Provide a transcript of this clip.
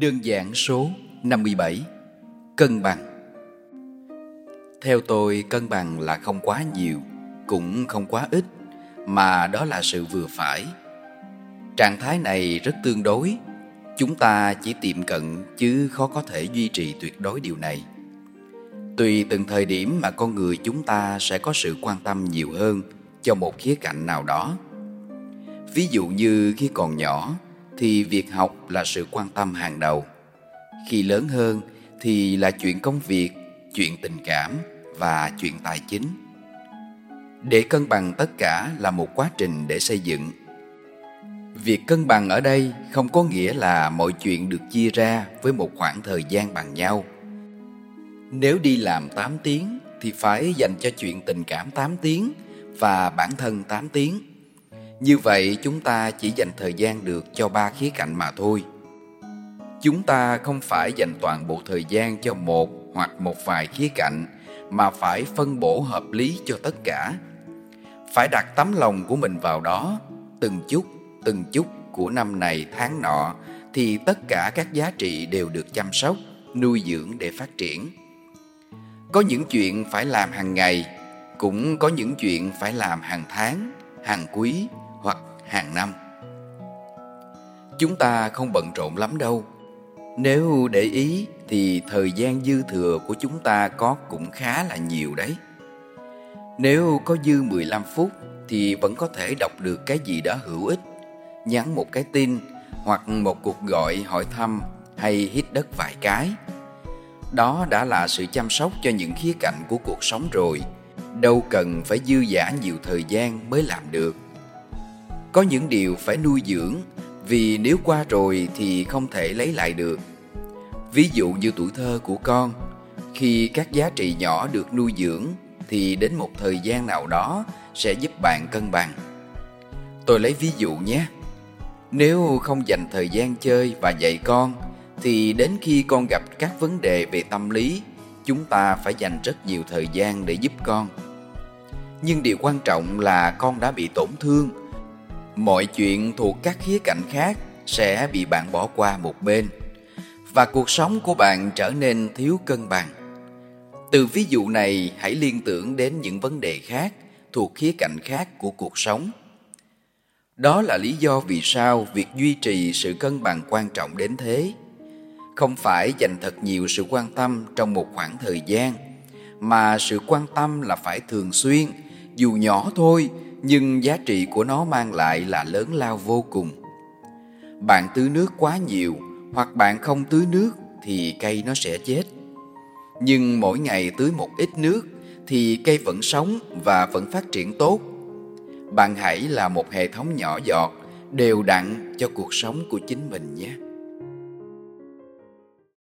Đơn giản số 57 Cân bằng. Theo tôi, cân bằng là không quá nhiều, Cũng không quá ít, Mà đó là sự vừa phải. Trạng thái này rất tương đối, Chúng ta chỉ tiệm cận chứ khó có thể duy trì tuyệt đối điều này. Tùy từng thời điểm mà con người chúng ta sẽ có sự quan tâm nhiều hơn cho một khía cạnh nào đó. Ví dụ như khi còn nhỏ thì việc học là sự quan tâm hàng đầu. Khi lớn hơn thì là chuyện công việc, chuyện tình cảm và chuyện tài chính. Để cân bằng tất cả là một quá trình để xây dựng. Việc cân bằng ở đây không có nghĩa là mọi chuyện được chia ra với một khoảng thời gian bằng nhau. Nếu đi làm 8 tiếng thì phải dành cho chuyện tình cảm 8 tiếng và bản thân 8 tiếng như vậy chúng ta chỉ dành thời gian được cho ba khía cạnh mà thôi. Chúng ta không phải dành toàn bộ thời gian cho một hoặc một vài khía cạnh mà phải phân bổ hợp lý cho tất cả. Phải đặt tấm lòng của mình vào đó, từng chút, từng chút của năm này tháng nọ thì tất cả các giá trị đều được chăm sóc, nuôi dưỡng để phát triển. Có những chuyện phải làm hàng ngày, cũng có những chuyện phải làm hàng tháng, hàng quý hoặc hàng năm. Chúng ta không bận rộn lắm đâu. Nếu để ý thì thời gian dư thừa của chúng ta có cũng khá là nhiều đấy. Nếu có dư 15 phút thì vẫn có thể đọc được cái gì đó hữu ích, nhắn một cái tin hoặc một cuộc gọi hỏi thăm hay hít đất vài cái. Đó đã là sự chăm sóc cho những khía cạnh của cuộc sống rồi, đâu cần phải dư giả nhiều thời gian mới làm được. Có những điều phải nuôi dưỡng vì nếu qua rồi thì không thể lấy lại được. Ví dụ như tuổi thơ của con, khi các giá trị nhỏ được nuôi dưỡng thì đến một thời gian nào đó sẽ giúp bạn cân bằng. Tôi lấy ví dụ nhé. Nếu không dành thời gian chơi và dạy con thì đến khi con gặp các vấn đề về tâm lý, chúng ta phải dành rất nhiều thời gian để giúp con. Nhưng điều quan trọng là con đã bị tổn thương mọi chuyện thuộc các khía cạnh khác sẽ bị bạn bỏ qua một bên, và cuộc sống của bạn trở nên thiếu cân bằng. Từ ví dụ này, hãy liên tưởng đến những vấn đề khác thuộc khía cạnh khác của cuộc sống. Đó là lý do vì sao việc duy trì sự cân bằng quan trọng đến thế. Không phải dành thật nhiều sự quan tâm trong một khoảng thời gian, mà sự quan tâm là phải thường xuyên, dù nhỏ thôi nhưng giá trị của nó mang lại là lớn lao vô cùng. Bạn tưới nước quá nhiều hoặc bạn không tưới nước thì cây nó sẽ chết. Nhưng mỗi ngày tưới một ít nước thì cây vẫn sống và vẫn phát triển tốt. Bạn hãy là một hệ thống nhỏ giọt, đều đặn cho cuộc sống của chính mình nhé.